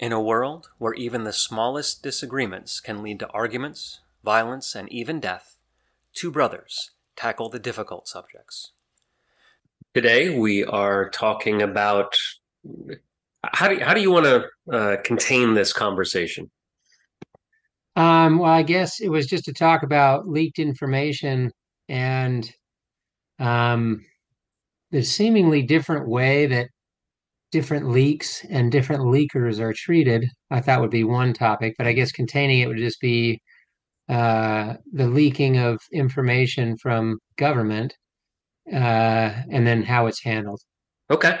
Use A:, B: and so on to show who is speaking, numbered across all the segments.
A: In a world where even the smallest disagreements can lead to arguments, violence, and even death, two brothers tackle the difficult subjects. Today we are talking about how do you, how do you want to uh, contain this conversation?
B: Um, well, I guess it was just to talk about leaked information and um, the seemingly different way that different leaks and different leakers are treated, I thought would be one topic, but I guess containing it would just be uh, the leaking of information from government uh, and then how it's handled.
A: Okay.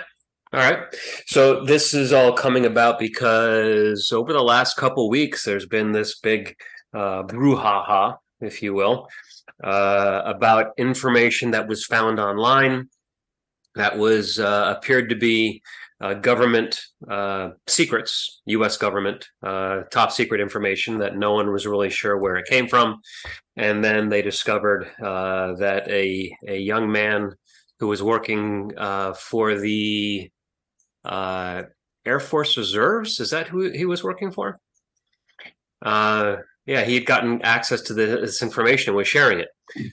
A: All right. So this is all coming about because over the last couple weeks, there's been this big uh, brouhaha, if you will, uh, about information that was found online that was uh, appeared to be uh, government uh, secrets, U.S. government uh, top secret information that no one was really sure where it came from, and then they discovered uh, that a a young man who was working uh, for the uh, Air Force Reserves is that who he was working for? yeah, he had gotten access to this information and was sharing it.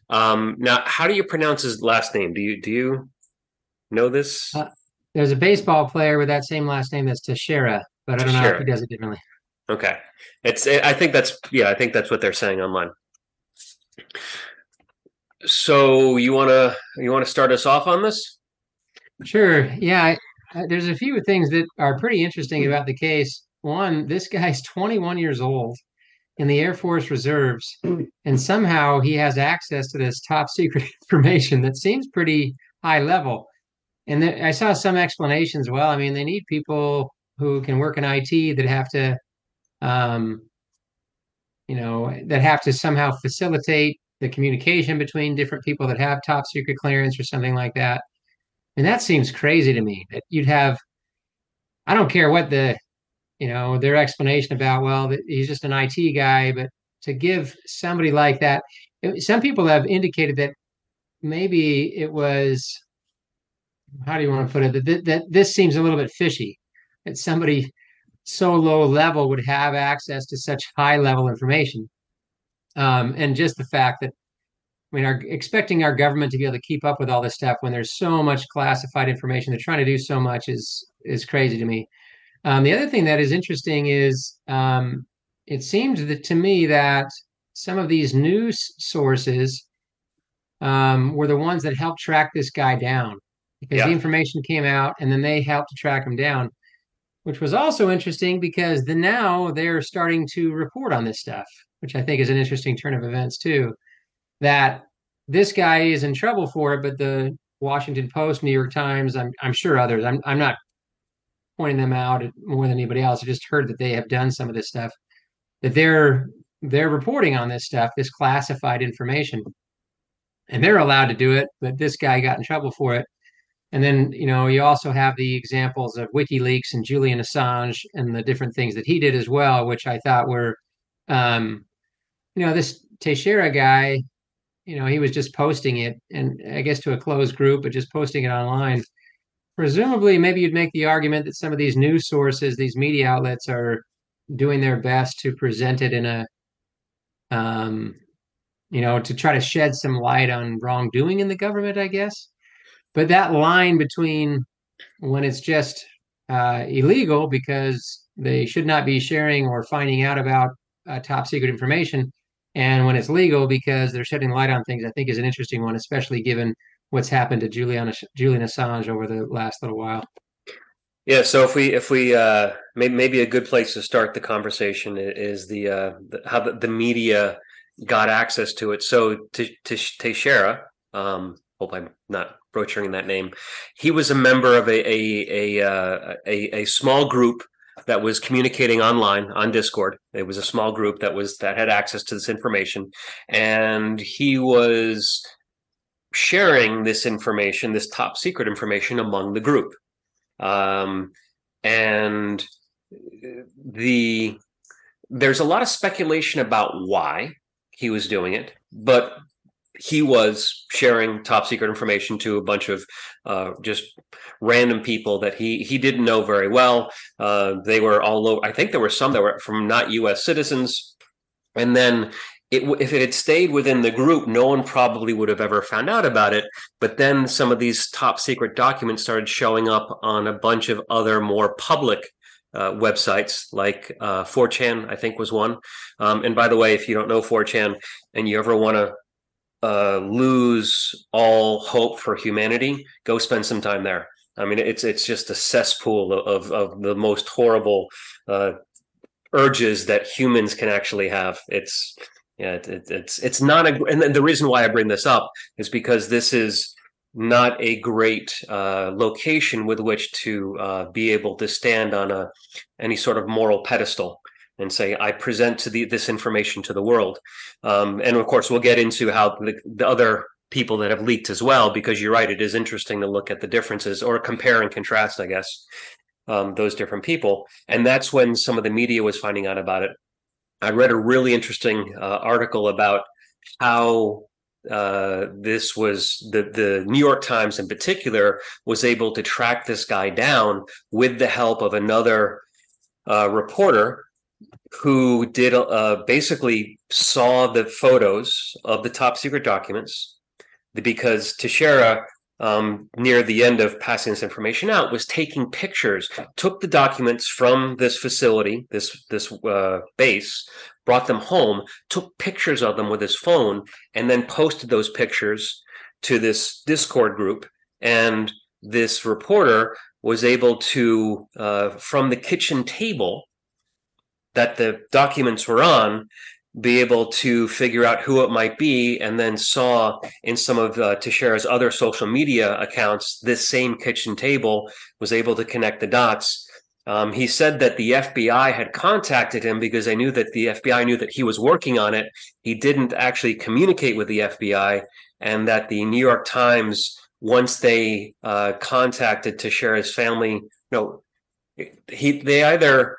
A: Um, now, how do you pronounce his last name? Do you do you know this?
B: There's a baseball player with that same last name that's Teixeira, but I don't know if he does it differently.
A: Okay, it's. I think that's yeah. I think that's what they're saying online. So you want to you want to start us off on this?
B: Sure. Yeah. I, there's a few things that are pretty interesting about the case. One, this guy's 21 years old in the Air Force Reserves, and somehow he has access to this top secret information that seems pretty high level and then I saw some explanations. Well, I mean, they need people who can work in IT that have to, um, you know, that have to somehow facilitate the communication between different people that have top secret clearance or something like that. And that seems crazy to me that you'd have. I don't care what the, you know, their explanation about. Well, he's just an IT guy, but to give somebody like that, some people have indicated that maybe it was how do you want to put it? That, that this seems a little bit fishy. That somebody so low level would have access to such high level information, um, and just the fact that I mean, are expecting our government to be able to keep up with all this stuff when there's so much classified information. They're trying to do so much is is crazy to me. Um, the other thing that is interesting is um, it seems that to me that some of these news sources um, were the ones that helped track this guy down because yeah. the information came out and then they helped to track him down, which was also interesting because the now they're starting to report on this stuff, which I think is an interesting turn of events too. That this guy is in trouble for it, but the Washington Post, New York Times, I'm I'm sure others. I'm I'm not pointing them out more than anybody else. I just heard that they have done some of this stuff. That they're they're reporting on this stuff, this classified information, and they're allowed to do it. But this guy got in trouble for it. And then, you know, you also have the examples of WikiLeaks and Julian Assange and the different things that he did as well, which I thought were, um, you know, this Teixeira guy, you know, he was just posting it and I guess to a closed group, but just posting it online. Presumably, maybe you'd make the argument that some of these news sources, these media outlets are doing their best to present it in a, um, you know, to try to shed some light on wrongdoing in the government, I guess but that line between when it's just uh, illegal because they should not be sharing or finding out about uh, top secret information, and when it's legal because they're shedding light on things, I think is an interesting one, especially given what's happened to Julian Julian Assange over the last little while.
A: Yeah, so if we if we uh, maybe, maybe a good place to start the conversation is the, uh, the how the, the, media got access to it. So to, to Teixeira, um, hope I'm not butchering that name. He was a member of a a a, uh, a, a small group that was communicating online on Discord. It was a small group that was that had access to this information, and he was sharing this information, this top secret information, among the group. Um, and the there's a lot of speculation about why he was doing it, but he was sharing top secret information to a bunch of uh, just random people that he he didn't know very well. Uh, they were all over. I think there were some that were from not U.S. citizens, and then. It, if it had stayed within the group, no one probably would have ever found out about it. But then some of these top secret documents started showing up on a bunch of other more public uh, websites like uh, 4chan, I think was one. Um, and by the way, if you don't know 4chan and you ever want to uh, lose all hope for humanity, go spend some time there. I mean, it's it's just a cesspool of of the most horrible uh, urges that humans can actually have. It's yeah, it, it, it's it's not a. And the reason why I bring this up is because this is not a great uh, location with which to uh, be able to stand on a any sort of moral pedestal and say I present to the, this information to the world. Um, and of course, we'll get into how the, the, other people that have leaked as well, because you're right, it is interesting to look at the differences or compare and contrast, I guess, um, those different people. And that's when some of the media was finding out about it. I read a really interesting uh, article about how uh, this was the the New York Times in particular was able to track this guy down with the help of another uh, reporter who did uh, basically saw the photos of the top secret documents because Teixeira um, near the end of passing this information out was taking pictures took the documents from this facility this this uh, base brought them home took pictures of them with his phone and then posted those pictures to this discord group and this reporter was able to uh, from the kitchen table that the documents were on be able to figure out who it might be and then saw in some of uh, Teixeira's other social media accounts this same kitchen table was able to connect the dots um, he said that the FBI had contacted him because they knew that the FBI knew that he was working on it. He didn't actually communicate with the FBI, and that the New York Times, once they uh, contacted Teixeira's family, no, he they either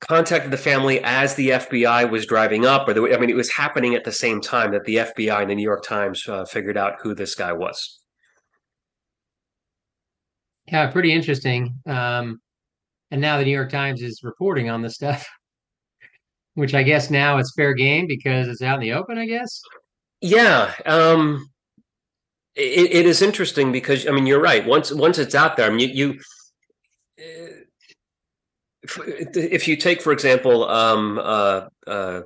A: contacted the family as the FBI was driving up, or the, I mean, it was happening at the same time that the FBI and the New York Times uh, figured out who this guy was.
B: Yeah, pretty interesting. Um, and now the New York Times is reporting on this stuff, which I guess now it's fair game because it's out in the open. I guess.
A: Yeah, um, it, it is interesting because I mean you're right. Once once it's out there, I mean you, you if you take, for example, um, uh, uh,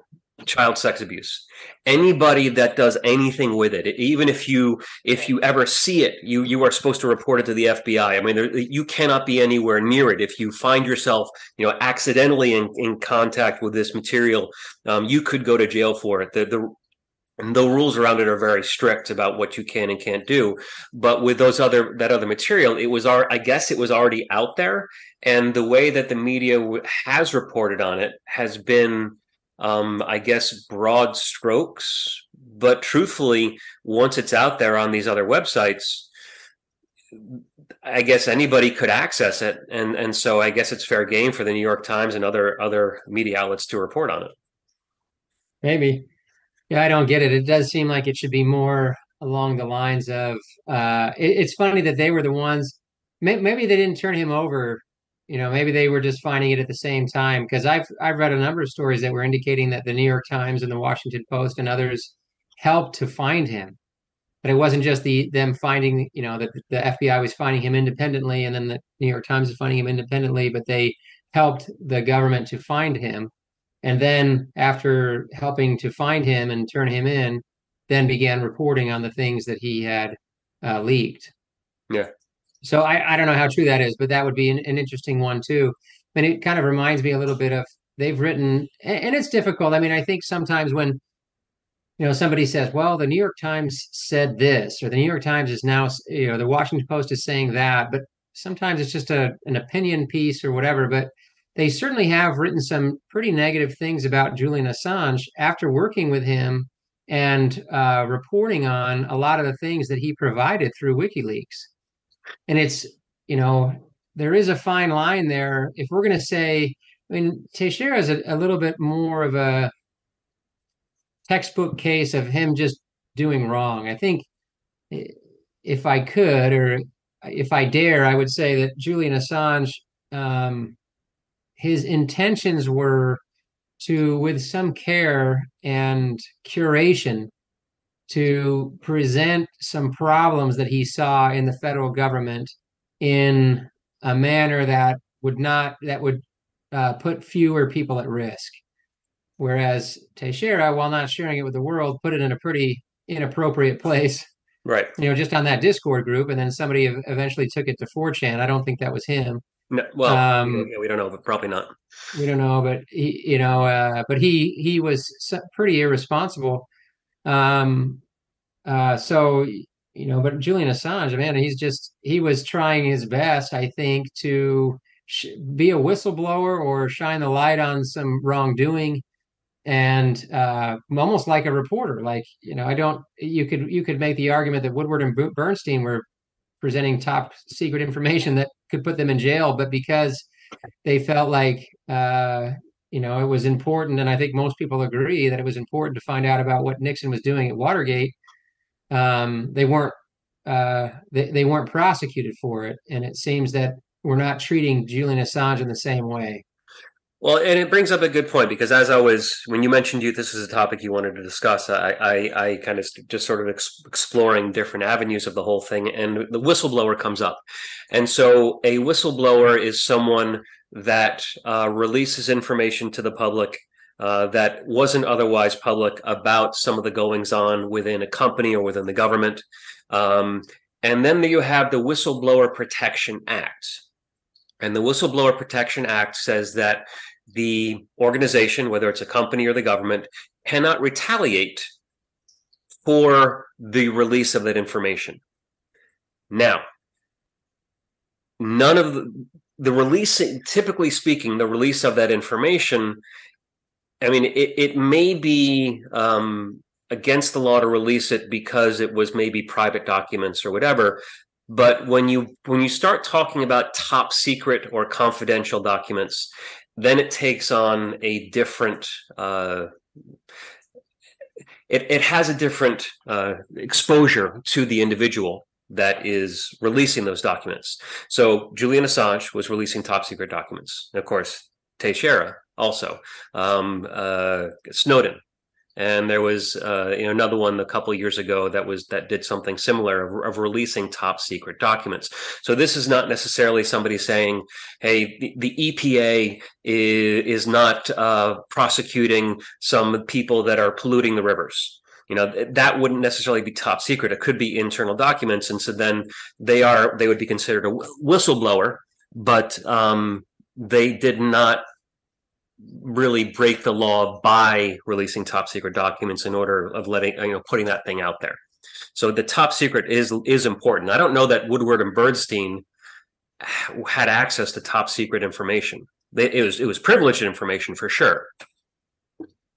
A: child sex abuse, anybody that does anything with it, even if you if you ever see it, you you are supposed to report it to the FBI. I mean, there, you cannot be anywhere near it. If you find yourself, you know, accidentally in, in contact with this material, um, you could go to jail for it. The, the and the rules around it are very strict about what you can and can't do. But with those other that other material it was our i guess it was already out there. And the way that the media has reported on it has been um, i guess broad strokes. But truthfully once it's out there on these other websites i guess anybody could access it. And and so i guess it's fair game for the new york times and other other media outlets to report on it.
B: Maybe yeah, I don't get it. It does seem like it should be more along the lines of uh, it, it's funny that they were the ones may, maybe they didn't turn him over you know maybe they were just finding it at the same time because i've i've read a number of stories that were indicating that the new york times and the washington post and others helped to find him but it wasn't just the them finding you know that the fbi was finding him independently and then the new york times was finding him independently but they helped the government to find him and then after helping to find him and turn him in then began reporting on the things that he had uh, leaked.
A: Yeah.
B: So I, I don't know how true that is but that would be an, an interesting one too. And it kind of reminds me a little bit of they've written and, and it's difficult. I mean i think sometimes when you know somebody says well the new york times said this or the new york times is now you know the washington post is saying that but sometimes it's just a, an opinion piece or whatever but they certainly have written some pretty negative things about Julian Assange after working with him and uh, reporting on a lot of the things that he provided through WikiLeaks. And it's, you know, there is a fine line there. If we're going to say, I mean, Teixeira is a, a little bit more of a textbook case of him just doing wrong. I think if I could, or if I dare, I would say that Julian Assange, um, his intentions were to, with some care and curation, to present some problems that he saw in the federal government in a manner that would not that would uh, put fewer people at risk. Whereas Teixeira, while not sharing it with the world, put it in a pretty inappropriate place.
A: Right.
B: You know, just on that Discord group, and then somebody eventually took it to 4chan. I don't think that was him.
A: No, well, um, we don't know, but probably not.
B: We don't know, but he, you know, uh, but he he was pretty irresponsible. Um, uh, so you know, but Julian Assange, man, he's just he was trying his best, I think, to sh- be a whistleblower or shine the light on some wrongdoing and uh, almost like a reporter. Like you know, I don't. You could you could make the argument that Woodward and Bernstein were presenting top secret information that could put them in jail, but because they felt like uh, you know it was important, and I think most people agree that it was important to find out about what Nixon was doing at Watergate. Um, they weren't uh, they, they weren't prosecuted for it, and it seems that we're not treating Julian Assange in the same way.
A: Well, and it brings up a good point because as I was, when you mentioned you, this is a topic you wanted to discuss. I, I, I kind of just sort of ex- exploring different avenues of the whole thing, and the whistleblower comes up, and so a whistleblower is someone that uh, releases information to the public uh, that wasn't otherwise public about some of the goings on within a company or within the government, um, and then you have the Whistleblower Protection Act. And the Whistleblower Protection Act says that the organization, whether it's a company or the government, cannot retaliate for the release of that information. Now, none of the, the release, typically speaking, the release of that information, I mean, it, it may be um, against the law to release it because it was maybe private documents or whatever. But when you when you start talking about top secret or confidential documents, then it takes on a different uh, it, it has a different uh, exposure to the individual that is releasing those documents. So Julian Assange was releasing top secret documents. And of course, Teixeira also. Um, uh, Snowden and there was uh, you know another one a couple years ago that was that did something similar of, of, releasing top secret documents. So this is not necessarily somebody saying hey the, the epa is, is not uh, prosecuting some people that are polluting the rivers. You know that wouldn't necessarily be top secret. It could be internal documents. And so then they are they would be considered a whistleblower but um, they did not really break the law by releasing top secret documents in order of letting you know putting that thing out there. So the top secret is is important. I don't know that Woodward and Bernstein had access to top secret information. It was it was privileged information for sure.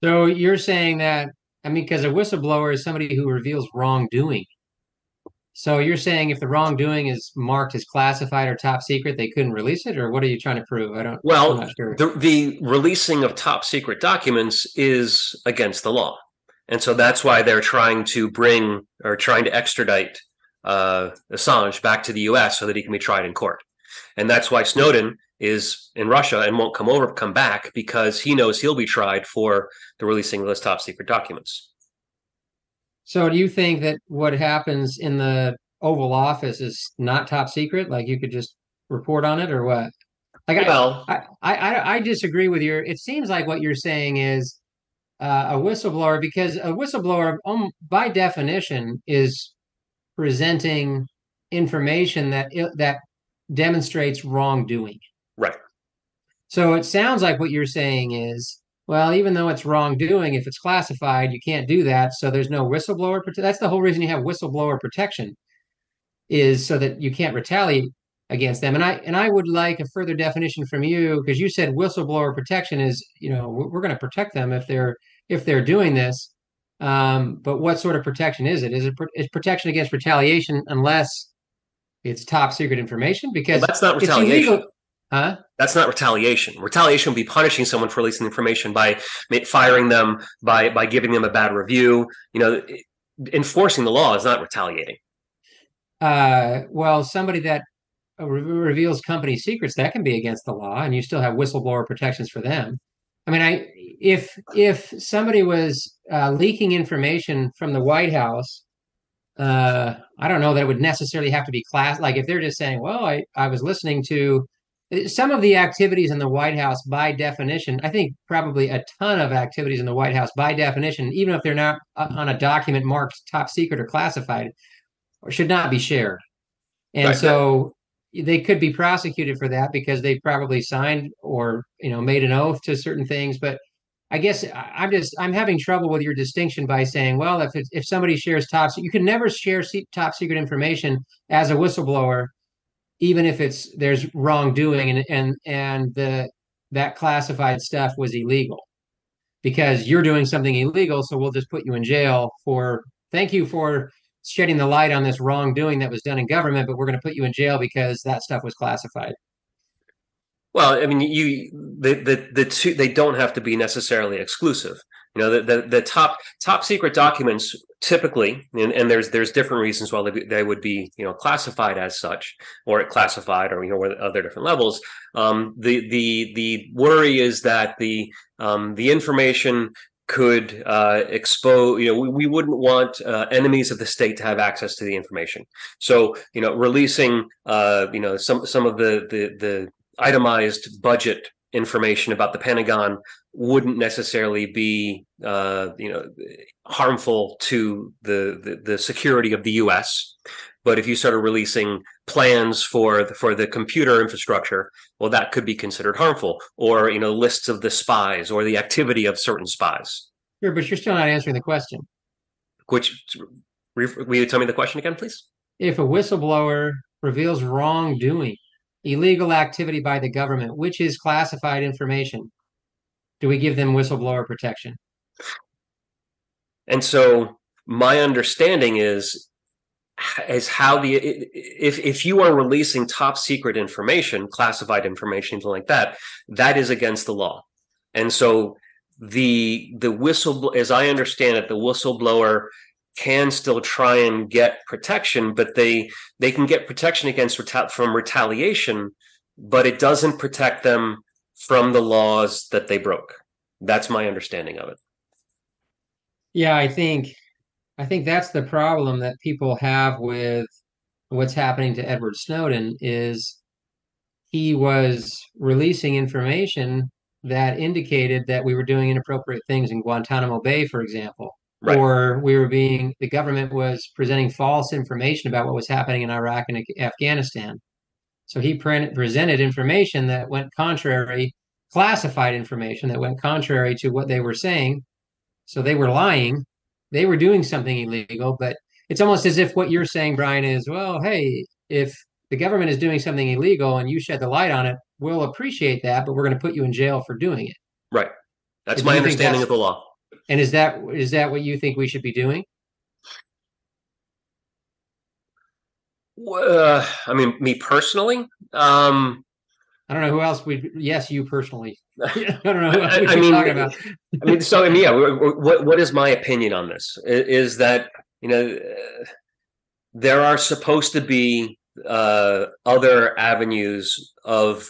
B: So you're saying that I mean because a whistleblower is somebody who reveals wrongdoing. So you're saying if the wrongdoing is marked as classified or top secret, they couldn't release it, or what are you trying to prove? I don't.
A: Well, sure. the, the releasing of top secret documents is against the law, and so that's why they're trying to bring or trying to extradite uh, Assange back to the U.S. so that he can be tried in court, and that's why Snowden is in Russia and won't come over, come back because he knows he'll be tried for the releasing of those top secret documents.
B: So do you think that what happens in the Oval Office is not top secret? Like you could just report on it or what? Like well, I, I, I, I disagree with your. It seems like what you're saying is uh, a whistleblower because a whistleblower, um, by definition, is presenting information that that demonstrates wrongdoing.
A: Right.
B: So it sounds like what you're saying is well, even though it's wrongdoing, if it's classified, you can't do that. So there's no whistleblower. Prote- that's the whole reason you have whistleblower protection, is so that you can't retaliate against them. And I and I would like a further definition from you because you said whistleblower protection is you know we're going to protect them if they're if they're doing this. Um, but what sort of protection is it? Is it is protection against retaliation unless it's top secret information? Because
A: well, that's not retaliation.
B: Huh?
A: That's not retaliation. Retaliation would be punishing someone for releasing information by firing them, by by giving them a bad review. You know, enforcing the law is not retaliating.
B: Uh, well, somebody that uh, re- reveals company secrets that can be against the law, and you still have whistleblower protections for them. I mean, I if if somebody was uh, leaking information from the White House, uh, I don't know that it would necessarily have to be class. Like if they're just saying, "Well, I I was listening to." Some of the activities in the White House, by definition, I think probably a ton of activities in the White House, by definition, even if they're not on a document marked top secret or classified, should not be shared. And
A: Right.
B: so they could be prosecuted for that because they probably signed or you know made an oath to certain things. But I guess I'm just I'm having trouble with your distinction by saying, well, if it's, if somebody shares top, you can never share top secret information as a whistleblower, even if it's there's wrongdoing and and and the that classified stuff was illegal because you're doing something illegal, so we'll just put you in jail for thank you for shedding the light on this wrongdoing that was done in government, but we're going to put you in jail because that stuff was classified.
A: Well, I mean, you the the the two they don't have to be necessarily exclusive. You know, the the, the top top secret documents typically, and, and there's there's different reasons why they, they would be you know classified as such or classified or you know other different levels. Um, the the the worry is that the um, the information could uh, expose you know we, we wouldn't want uh, enemies of the state to have access to the information so you know releasing uh, you know some some of the the the itemized budget information about the Pentagon wouldn't necessarily be, uh, you know, harmful to the, the, the security of the U.S. But if you started releasing plans for the, for the computer infrastructure, well, that could be considered harmful. Or you know, lists of the spies or the activity of certain spies.
B: Sure, but you're still not answering the question.
A: Which, will you tell me the question again, please?
B: If a whistleblower reveals wrongdoing illegal activity by the government, which is classified information, do we give them whistleblower protection?
A: And so my understanding is is how the if if you are releasing top secret information, classified information, something like that, that is against the law. And so the the whistle as I understand it, the whistleblower can still try and get protection, but they they can get protection against reta- from retaliation, but it doesn't protect them from the laws that they broke. That's my understanding of it.
B: Yeah, I think I think that's the problem that people have with what's happening to Edward Snowden is he was releasing information that indicated that we were doing inappropriate things in Guantanamo Bay, for example right. or we were being the government was presenting false information about what was happening in Iraq and Afghanistan. So he pre- presented information that went contrary, classified information that went contrary to what they were saying. So they were lying. They were doing something illegal, but it's almost as if what you're saying, Brian, is well, hey, if the government is doing something illegal and you shed the light on it, we'll appreciate that, but we're going to put you in jail for doing it.
A: Right. That's my understanding that's, of the law.
B: And is that is that what you think we should be doing?
A: Uh, I mean, me personally, um,
B: I don't know who else we. Yes, you personally. I don't know who else we
A: I, mean, talking about. I mean, so I mean, yeah. What what is my opinion on this? Is that you know there are supposed to be uh, other avenues of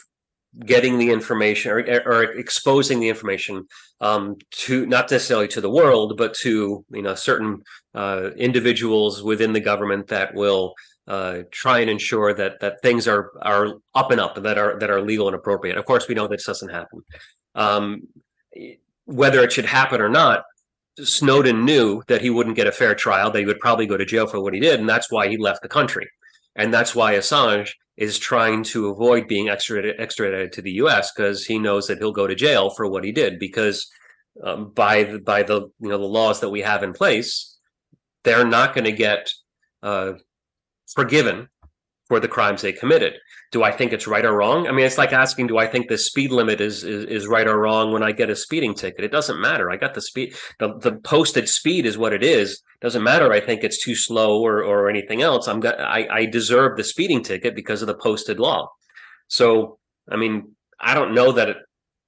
A: getting the information or, or exposing the information um, to not necessarily to the world, but to you know certain uh, individuals within the government that will uh, try and ensure that that things are are up and up that are that are legal and appropriate. Of course, we know this doesn't happen. Um, whether it should happen or not, Snowden knew that he wouldn't get a fair trial, that he would probably go to jail for what he did, and that's why he left the country. And that's why Assange is trying to avoid being extradited, extradited to the U.S. because he knows that he'll go to jail for what he did. Because um, by the, by the you know the laws that we have in place, they're not going to get uh, forgiven for the crimes they committed. Do I think it's right or wrong? I mean, it's like asking, do I think the speed limit is, is is right or wrong when I get a speeding ticket? It doesn't matter. I got the speed. The, the posted speed is what it is. Doesn't matter. I think it's too slow or or anything else. I'm I I deserve the speeding ticket because of the posted law. So I mean, I don't know that it,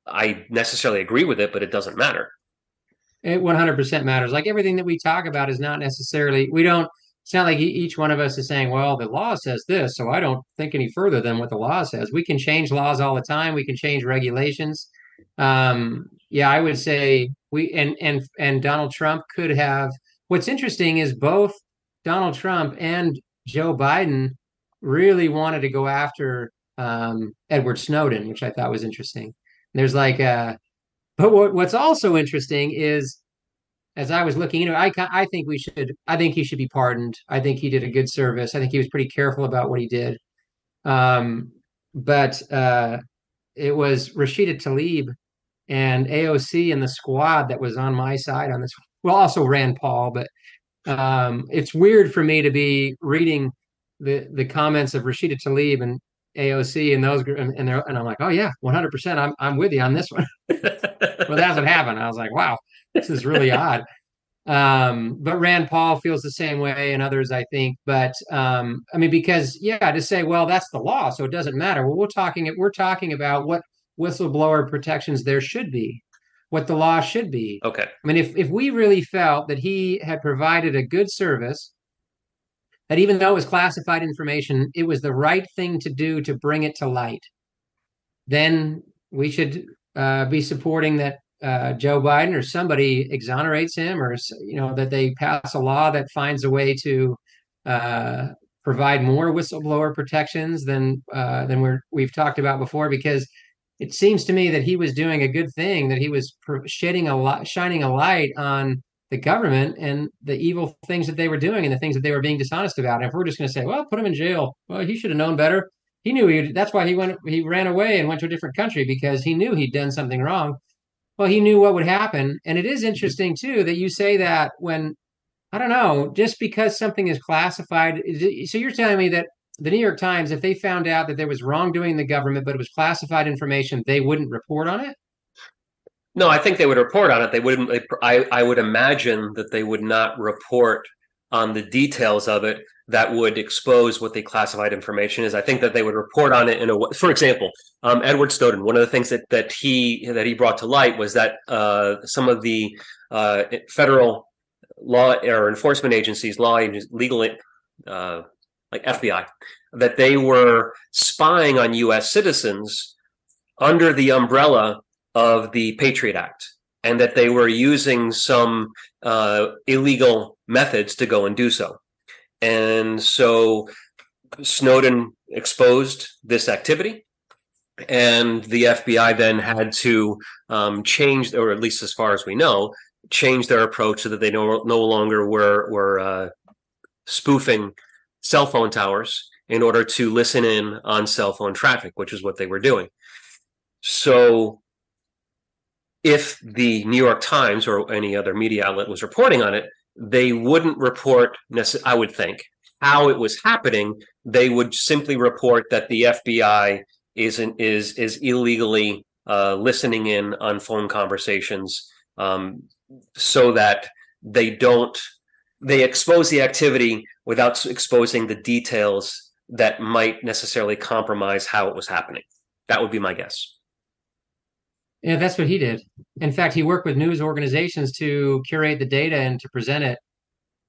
A: I necessarily agree with it, but it doesn't matter.
B: It 100% matters. Like everything that we talk about is not necessarily, we don't, it's not like each one of us is saying, well, the law says this, so I don't think any further than what the law says. We can change laws all the time. We can change regulations. Um, yeah, I would say we and and and Donald Trump could have. What's interesting is both Donald Trump and Joe Biden really wanted to go after um, Edward Snowden, which I thought was interesting. There's like, uh, but what, what's also interesting is, as I was looking into it, I I think we should. I think he should be pardoned. I think he did a good service. I think he was pretty careful about what he did. Um, but uh, it was Rashida Tlaib and AOC and the squad that was on my side on this. Well, also Rand Paul, but um, it's weird for me to be reading the the comments of Rashida Tlaib and AOC and those and and, and I'm like, oh yeah, 100. percent I'm I'm with you on this one. well, that's what happened. I was like, wow, this is really odd. Um, but Rand Paul feels the same way, and others, I think. But um, I mean, because yeah, to say, well, that's the law, so it doesn't matter. Well, we're talking we're talking about what whistleblower protections there should be, what the law should be.
A: Okay.
B: I mean, if if we really felt that he had provided a good service, that even though it was classified information, it was the right thing to do to bring it to light, then we should uh, be supporting that uh, Joe Biden or somebody exonerates him, or you know that they pass a law that finds a way to uh, provide more whistleblower protections than uh, than we're we've talked about before. Because it seems to me that he was doing a good thing, that he was shedding a light, shining a light on the government and the evil things that they were doing and the things that they were being dishonest about. And if we're just going to say, well, put him in jail, well, he should have known better. He knew he. That's why he went. He ran away and went to a different country because he knew he'd done something wrong. Well, he knew what would happen, and it is interesting too that you say that when I don't know, just because something is classified. So you're telling me that the New York Times, if they found out that there was wrongdoing in the government, but it was classified information, they wouldn't report on it?
A: No, I think they would report on it. They wouldn't. I I would imagine that they would not report on the details of it that would expose what the classified information is. I think that they would report on it in a way. For example, um, Edward Snowden. One of the things that that he that he brought to light was that uh, some of the uh, federal law or enforcement agencies, law legal uh, like FBI, that they were spying on U.S. citizens under the umbrella of the Patriot Act, and that they were using some uh, illegal methods to go and do so. And so Snowden exposed this activity, and the FBI then had to um, change, or at least as far as we know, change their approach so that they no, no longer were were uh, spoofing cell phone towers in order to listen in on cell phone traffic, which is what they were doing. So, if the New York Times or any other media outlet was reporting on it, they wouldn't report, I would think, how it was happening. They would simply report that the FBI isn't is is illegally uh, listening in on phone conversations, um, so that they don't they expose the activity without exposing the details that might necessarily compromise how it was happening. That would be my guess.
B: Yeah, that's what he did. In fact, he worked with news organizations to curate the data and to present it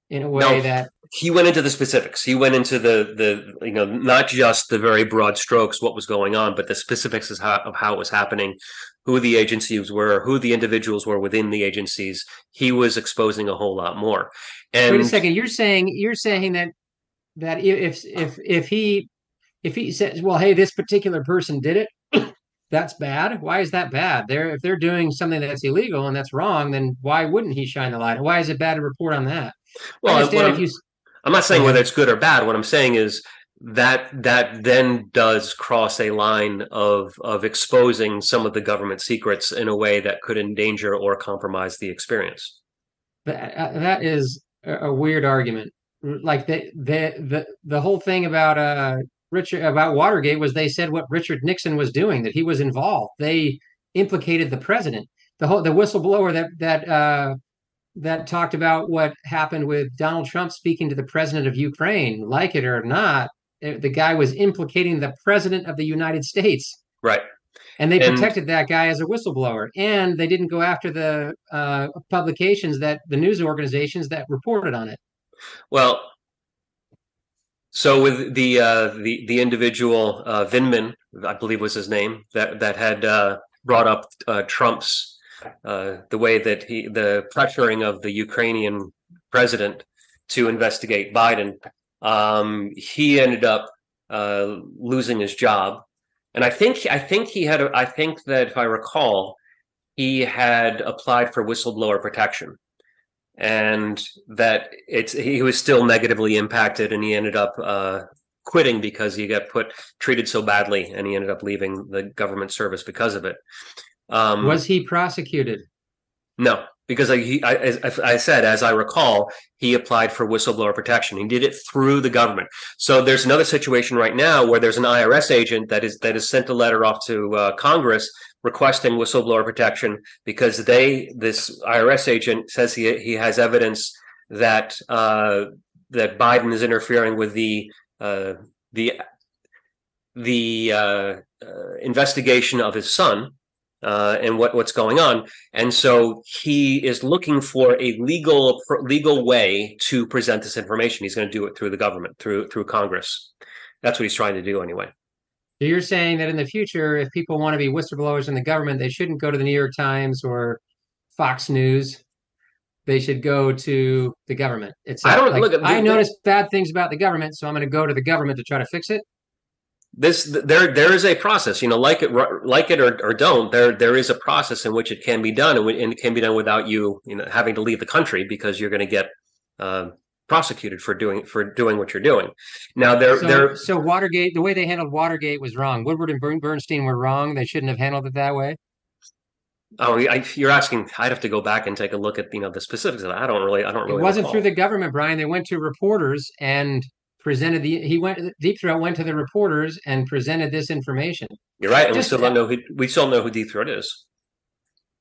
B: in a way no, that
A: he went into the specifics. He went into the the you know not just the very broad strokes what was going on, but the specifics of how, of how it was happening, who the agencies were, who the individuals were within the agencies. He was exposing a whole lot more. And
B: wait a second, you're saying you're saying that that if if if he if he says, well, hey, this particular person did it, that's bad. Why is that bad? They're if they're doing something that's illegal and that's wrong, then why wouldn't he shine the light? Why is it bad to report on that?
A: Well, I'm, you, I'm not saying whether it's good or bad. What I'm saying is that that then does cross a line of of exposing some of the government secrets in a way that could endanger or compromise the experience.
B: That uh, that is a weird argument. Like the the the the whole thing about uh Richard about Watergate was they said what Richard Nixon was doing that he was involved. They implicated the president. The whole the whistleblower that that uh, that talked about what happened with Donald Trump speaking to the president of Ukraine, like it or not, the guy was implicating the president of the United States.
A: Right.
B: And they
A: And-
B: protected that guy as a whistleblower, and they didn't go after the uh, publications that the news organizations that reported on it.
A: Well, so with the uh, the the individual uh, Vindman, I believe was his name, that that had uh, brought up uh, Trump's uh, the way that he the pressuring of the Ukrainian president to investigate Biden. Um, he ended up uh, losing his job, and I think I think he had I think that if I recall, he had applied for whistleblower protection and that it's he was still negatively impacted and he ended up uh, quitting because he got put treated so badly and he ended up leaving the government service because of it um
B: Was he prosecuted?
A: no because I, he, I, as I said as i recall he applied for whistleblower protection. He did it through the government. So there's another situation right now where there's an irs agent that is that has sent a letter off to uh, congress requesting whistleblower protection because they this IRS agent says he he has evidence that uh, that Biden is interfering with the uh, the the uh, uh, investigation of his son uh, and what what's going on, and so he is looking for a legal legal way to present this information. He's going to do it through the government, through through Congress. That's what he's trying to do anyway.
B: So you're saying that in the future, if people want to be whistleblowers in the government, they shouldn't go to the New York Times or Fox News. They should go to the government. It's
A: I don't-
B: like,
A: look,
B: I
A: the-
B: noticed bad things about the government, so I'm going to go to the government to try to fix it.
A: This there there is a process you know like it like it or, or don't there there is a process in which it can be done and, it can be done without you you know having to leave the country because you're going to get uh, prosecuted for doing for doing what you're doing now there
B: So,
A: there
B: so Watergate, the way they handled Watergate was wrong. Woodward and Bernstein were wrong. They shouldn't have handled it that way.
A: oh I, you're asking i'd have to go back and take a look at you know the specifics of that i don't really i don't really
B: It wasn't
A: recall.
B: through the government, Brian. They went to reporters and presented the. He went. Deep Throat went to the reporters and presented this information.
A: you're right and
B: just-
A: we still don't know who we still know who deep throat is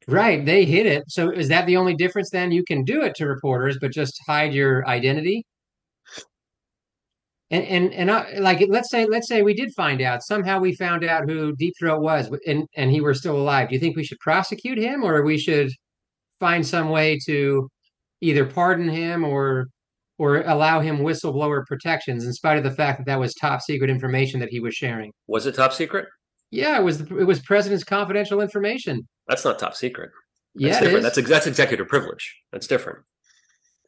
B: Right, they hid it. So is that the only difference then? You can do it to reporters, but just hide your identity. And and and I, like let's say let's say we did find out somehow we found out who Deep Throat was and and he were still alive. Do you think we should prosecute him or we should find some way to either pardon him or or allow him whistleblower protections in spite of the fact that that was top secret information that he was sharing?
A: was it top secret
B: Yeah, it was it was president's confidential information.
A: that's not top secret that's
B: Yeah,
A: different that's that's executive privilege that's different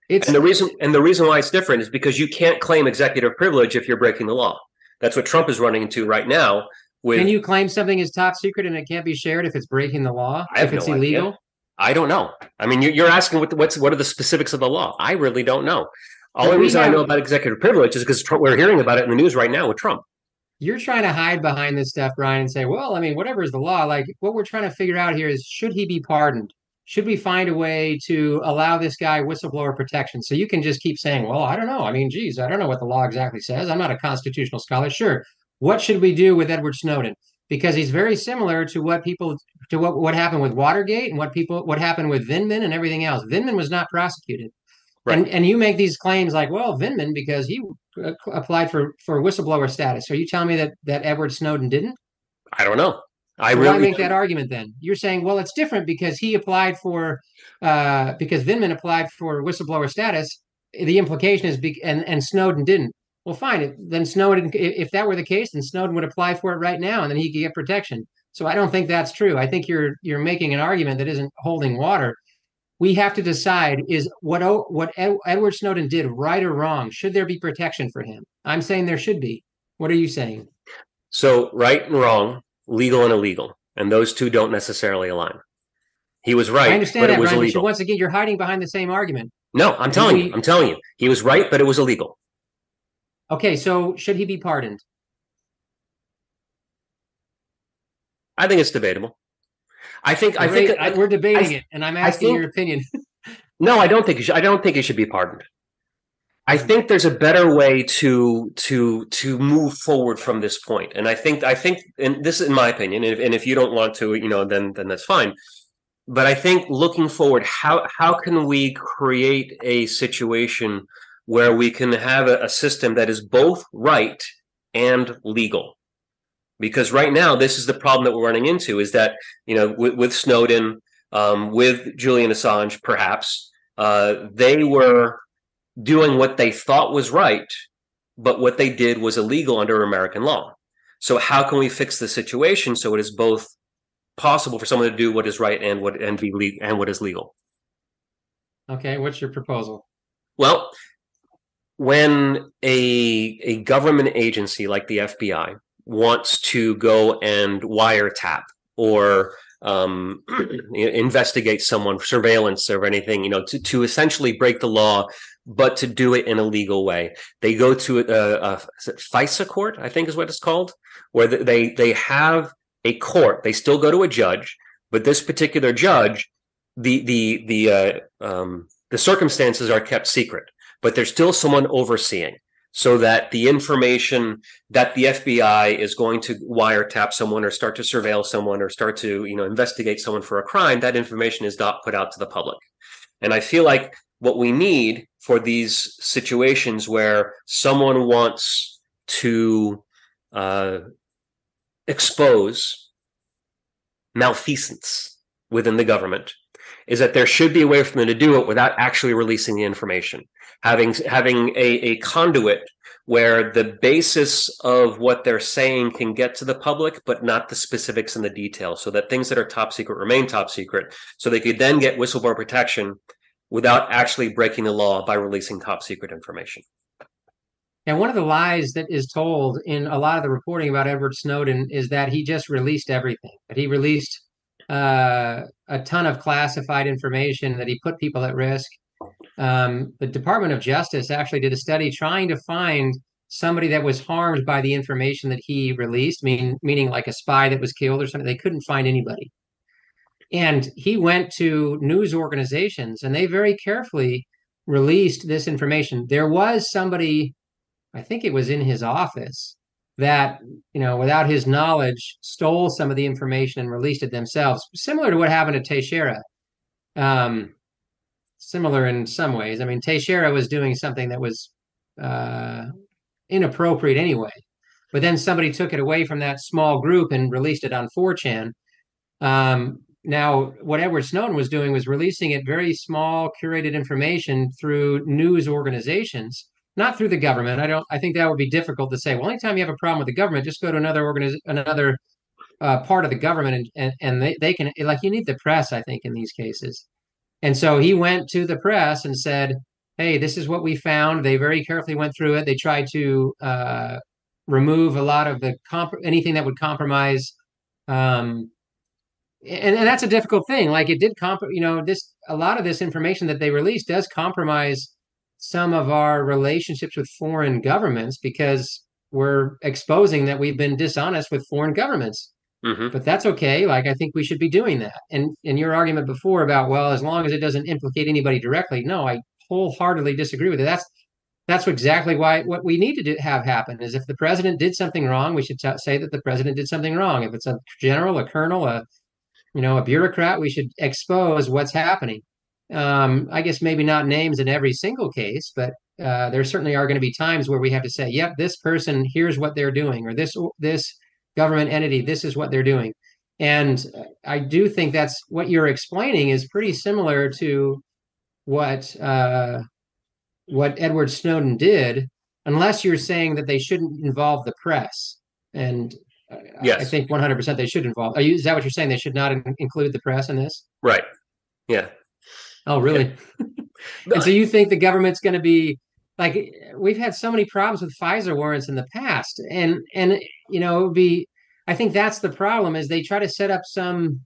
B: It's
A: And the reason and the reason why it's different is because you can't claim executive privilege if you're breaking the law. That's what Trump is running into right now. With
B: Can you claim something is top secret and it can't be shared if it's breaking the law? If it's
A: no idea.
B: illegal?
A: I don't know. I mean, you- you're asking what the, what's what are the specifics of the law? I really don't know. Only reason I know about executive privilege is because we're hearing about it in the news right now with Trump.
B: You're trying to hide behind this stuff, Brian, and say, well, I mean, whatever is the law, like what we're trying to figure out here is should he be pardoned? Should we find a way to allow this guy whistleblower protection? So you can just keep saying, well, I don't know. I mean, geez, I don't know what the law exactly says. I'm not a constitutional scholar. Sure. What should we do with Edward Snowden? Because he's very similar to what people to what, what happened with Watergate and what people what happened with Vindman and everything else. Vindman was not prosecuted. And and you make these claims like, well, Vindman because he uh, applied for for whistleblower status. Are you telling me that that Edward Snowden didn't?
A: I don't know. I
B: Why
A: really
B: make that argument then? You're saying, well, it's different because he applied for uh, because Vindman applied for whistleblower status. The implication is, be- and and Snowden didn't. Well, fine. If, then Snowden, if that were the case, then Snowden would apply for it right now, and then he could get protection. So I don't think that's true. I think you're you're making an argument that isn't holding water. We have to decide is what what Edward Snowden did right or wrong. Should there be protection for him? I'm saying there should be. What are you saying?
A: so right and wrong, legal and illegal, and those two don't necessarily align. He was right,
B: I understand
A: but
B: that,
A: it was.
B: But
A: illegal.
B: once again, you're hiding behind the same argument.
A: No, I'm telling
B: we-
A: you, I'm telling you, he was right, but it was illegal.
B: Okay, so should he be pardoned?
A: I think it's debatable. I think I think
B: I- we're debating
A: I-
B: it, and I'm asking
A: think-
B: your opinion.
A: No, I don't think he should. I don't think he should be pardoned. I think there's a better way to to to move forward from this point, and I think I think, and this is in my opinion. And if, and if you don't want to, you know, then then that's fine. But I think looking forward, how how can we create a situation where we can have a, a system that is both right and legal? Because right now this is the problem that we're running into is that you know with, with Snowden, um, with Julian Assange, perhaps uh, they were doing what they thought was right, but what they did was illegal under American law. So how can we fix the situation so it is both possible for someone to do what is right and what and be le- and what is legal?
B: Okay, what's your proposal?
A: Well, when a a government agency like the FBI wants to go and wiretap or um, investigate someone, surveillance or anything, you know, to, to essentially break the law, but to do it in a legal way. They go to a, a, FISA court, I think is what it's called, where they they have a court. They still go to a judge, but this particular judge, the the the uh, um, the circumstances are kept secret, but there's still someone overseeing so that the information that the FBI is going to wiretap someone or start to surveil someone or start to you know investigate someone for a crime, that information is not put out to the public. And I feel like what we need for these situations where someone wants to uh, expose malfeasance within the government is that there should be a way for them to do it without actually releasing the information having having a, a conduit where the basis of what they're saying can get to the public, but not the specifics and the details, so that things that are top secret remain top secret, so they could then get whistleblower protection without actually breaking the law by releasing top secret information.
B: And one of the lies that is told in a lot of the reporting about Edward Snowden is that he just released everything, that he released uh, a ton of classified information, that he put people at risk um, the Department of Justice actually did a study trying to find somebody that was harmed by the information that he released, mean, meaning like a spy that was killed or something. They couldn't find anybody. And he went to news organizations and they very carefully released this information. There was somebody, I think it was in his office, that, you know, without his knowledge, stole some of the information and released it themselves, similar to what happened to Teixeira. Um, similar in some ways. I mean, Teixeira was doing something that was uh, inappropriate anyway, but then somebody took it away from that small group and released it on 4chan. Um, now, what Edward Snowden was doing was releasing it very small, curated information through news organizations, not through the government. I don't. I think that would be difficult to say. Well, anytime you have a problem with the government, just go to another organiz- another uh, part of the government, and and, and they, they can like you need the press. I think in these cases, and so he went to the press and said, Hey, this is what we found. They very carefully went through it. They tried to uh, remove a lot of the comp- anything that would compromise. Um, and, and that's a difficult thing. Like it did comp, you know, this a lot of this information that they released does compromise some of our relationships with foreign governments because we're exposing that we've been dishonest with foreign governments. Mm-hmm. But that's okay. Like I think we should be doing that. And in your argument before about well, as long as it doesn't implicate anybody directly, no, I wholeheartedly disagree with it. That's that's exactly why what we need to do, have happen is if the president did something wrong, we should t- say that the president did something wrong. If it's a general, a colonel, a you know a bureaucrat, we should expose what's happening. Um, I guess maybe not names in every single case, but uh, there certainly are going to be times where we have to say, "Yep, this person, here's what they're doing," or this this government entity, this is what they're doing. And I do think that's what you're explaining is pretty similar to what uh, what Edward Snowden did, unless you're saying that they shouldn't involve the press. And yes. I think 100% they should involve. You, is that what you're saying? They should not in- include the press in this?
A: Right. Yeah.
B: Oh, really? And so you think the government's going to be like we've had so many problems with FISA warrants in the past, and and you know it would be. I think that's the problem is they try to set up some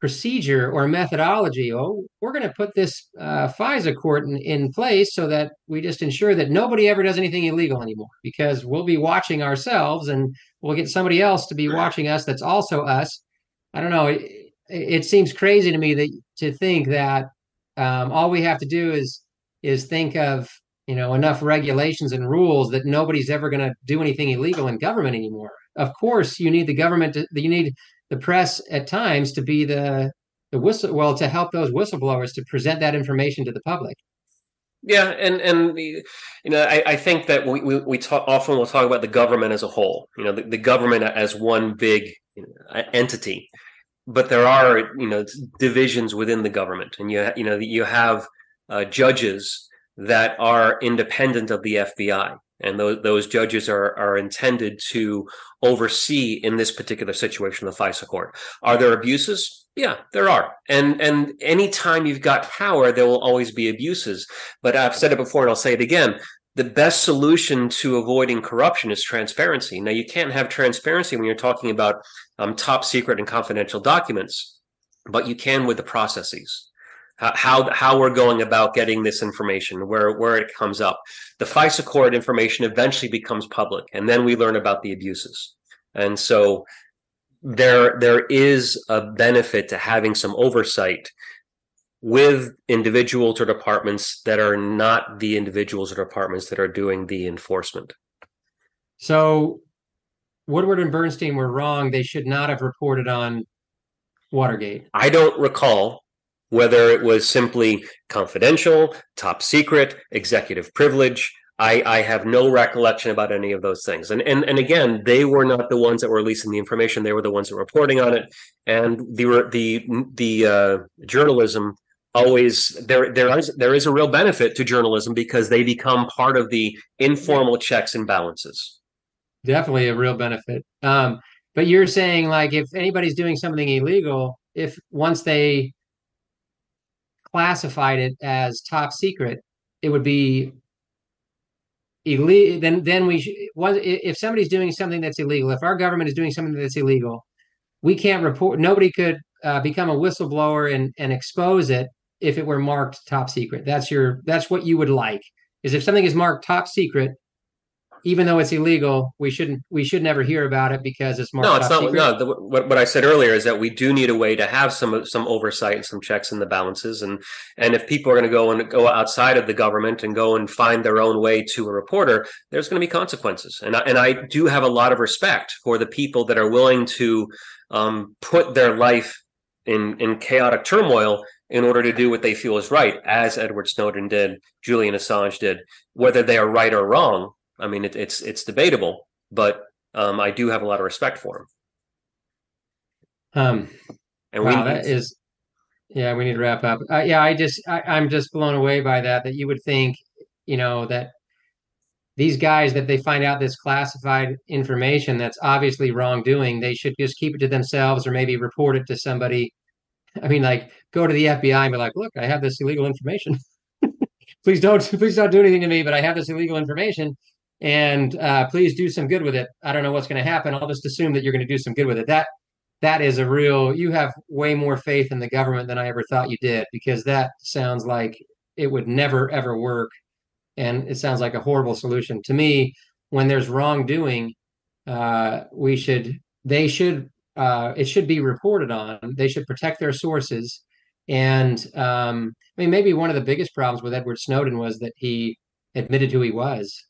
B: procedure or methodology. Oh, we're going to put this uh, FISA court in, in place so that we just ensure that nobody ever does anything illegal anymore because we'll be watching ourselves and we'll get somebody else to be watching us that's also us. I don't know. It, it seems crazy to me that to think that um, all we have to do is is think of you know enough regulations and rules that nobody's ever going to do anything illegal in government anymore of course you need the government to, you need the press at times to be the the whistle well to help those whistleblowers to present that information to the public
A: Yeah, and and you know, I, I think that we we, we talk often we'll talk about the government as a whole. You know, the, the government as one big you know, entity, but there are you know divisions within the government, and you you know you have uh, judges that are independent of the FBI, and those those judges are are intended to oversee in this particular situation the FISA court. Are there abuses? Yeah, there are. And and anytime you've got power, there will always be abuses. But I've said it before and I'll say it again. The best solution to avoiding corruption is transparency. Now, you can't have transparency when you're talking about um, top secret and confidential documents, but you can with the processes how how we're going about getting this information, where where it comes up. The FISA court information eventually becomes public, and then we learn about the abuses. And so there there is a benefit to having some oversight with individuals or departments that are not the individuals or departments that are doing the enforcement.
B: So Woodward and Bernstein were wrong. They should not have reported on Watergate.
A: I don't recall whether it was simply confidential, top secret, executive privilege. I, I have no recollection about any of those things. And, and and again, they were not the ones that were releasing the information. They were the ones that were reporting on it. And the the the uh, journalism always there there is there is a real benefit to journalism because they become part of the informal checks and balances.
B: Definitely a real benefit. Um, but you're saying like if anybody's doing something illegal, if once they classified it as top secret, it would be illegal. Then, then we sh- if somebody's doing something that's illegal, if our government is doing something that's illegal, we can't report. Nobody could uh, become a whistleblower and and expose it if it were marked top secret. That's your that's what you would like. Is if something is marked top secret, even though it's illegal, we shouldn't we should never hear about it because it's more.
A: No, it's not. Secret. No, the, what, what I said earlier is that we do need a way to have some some oversight and some checks and the balances, and and if people are going to go and go outside of the government and go and find their own way to a reporter, there's going to be consequences. And I, and I do have a lot of respect for the people that are willing to um, put their life in in chaotic turmoil in order to do what they feel is right, as Edward Snowden did, Julian Assange did, whether they are right or wrong I mean, it, it's it's debatable, but um, I do have a lot of respect for him.
B: Um, and wow, we that is, yeah, we need to wrap up. Uh, yeah, I just I, I'm just blown away by that. That you would think, you know, that these guys that they find out this classified information that's obviously wrongdoing, they should just keep it to themselves or maybe report it to somebody. I mean, like go to the FBI and be like, "Look, I have this illegal information. please don't, please don't do anything to me, but I have this illegal information." and uh, please do some good with it. I don't know what's going to happen. I'll just assume that you're going to do some good with it. That that is a real. You have way more faith in the government than I ever thought you did, because that sounds like it would never ever work, and it sounds like a horrible solution to me. When there's wrongdoing, uh, we should they should uh, it should be reported on. They should protect their sources. And um, I mean, maybe one of the biggest problems with Edward Snowden was that he admitted who he was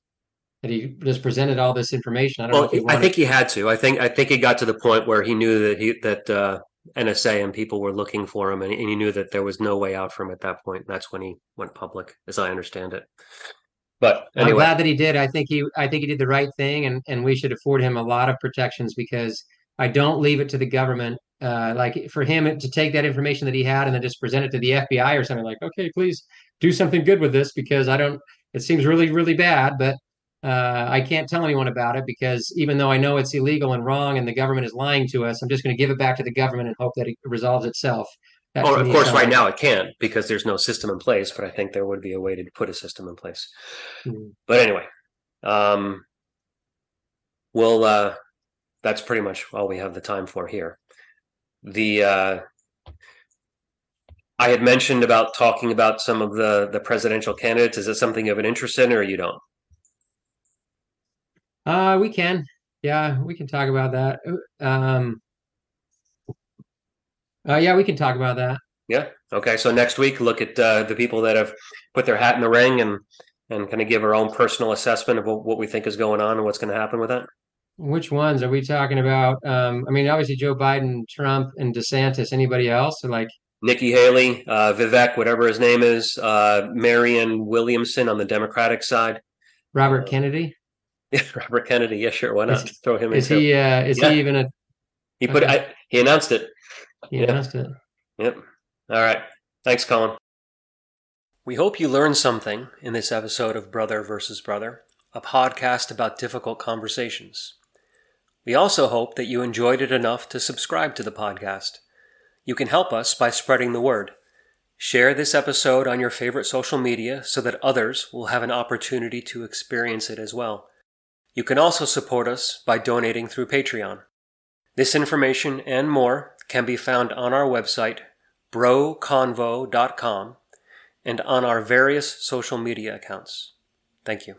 B: that he just presented all this information. I don't well,
A: know. I think he had to. I think I think he got to the point where he knew that he that uh, NSA and people were looking for him, and, and he knew that there was no way out for him at that point. That's when he went public, as I understand it. But anyway.
B: I'm glad that he did. I think he I think he did the right thing, and and we should afford him a lot of protections because I don't leave it to the government. Uh, like for him to take that information that he had and then just present it to the FBI or something like, okay, please do something good with this because I don't. It seems really really bad, but uh, I can't tell anyone about it because even though I know it's illegal and wrong and the government is lying to us, I'm just going to give it back to the government and hope that it resolves itself.
A: Well, of course, right now it can't because there's no system in place, but I think there would be a way to put a system in place. Mm-hmm. But anyway, um, well, uh, that's pretty much all we have the time for here. The uh, I had mentioned about talking about some of the the presidential candidates. Is it something you have an interest in, or you don't?
B: Uh, we can. Yeah, we can talk about that. Um, uh, yeah, we can talk about that.
A: Yeah. Okay. So next week, look at uh, the people that have put their hat in the ring and and kind of give our own personal assessment of what, what we think is going on and what's going to happen with that.
B: Which ones are we talking about? Um, I mean, obviously Joe Biden, Trump, and DeSantis. Anybody else? Or like
A: Nikki Haley, uh, Vivek, whatever his name is, uh, Marianne Williamson on the Democratic side.
B: Robert Kennedy.
A: Yeah, Robert Kennedy. Yeah, sure. Why not
B: Is-
A: throw him
B: Is
A: in?
B: he? Uh, is
A: Yeah.
B: he even a?
A: He put.
B: okay.
A: I, he announced it.
B: He
A: Yeah.
B: announced it.
A: Yep. All right. Thanks, Colin. We hope you learned something in this episode of Brother versus Brother, a podcast about difficult conversations. We also hope that you enjoyed it enough to subscribe to the podcast. You can help us by spreading the word. Share this episode on your favorite social media so that others will have an opportunity to experience it as well. You can also support us by donating through Patreon. This information and more can be found on our website, broconvo.com, and on our various social media accounts. Thank you.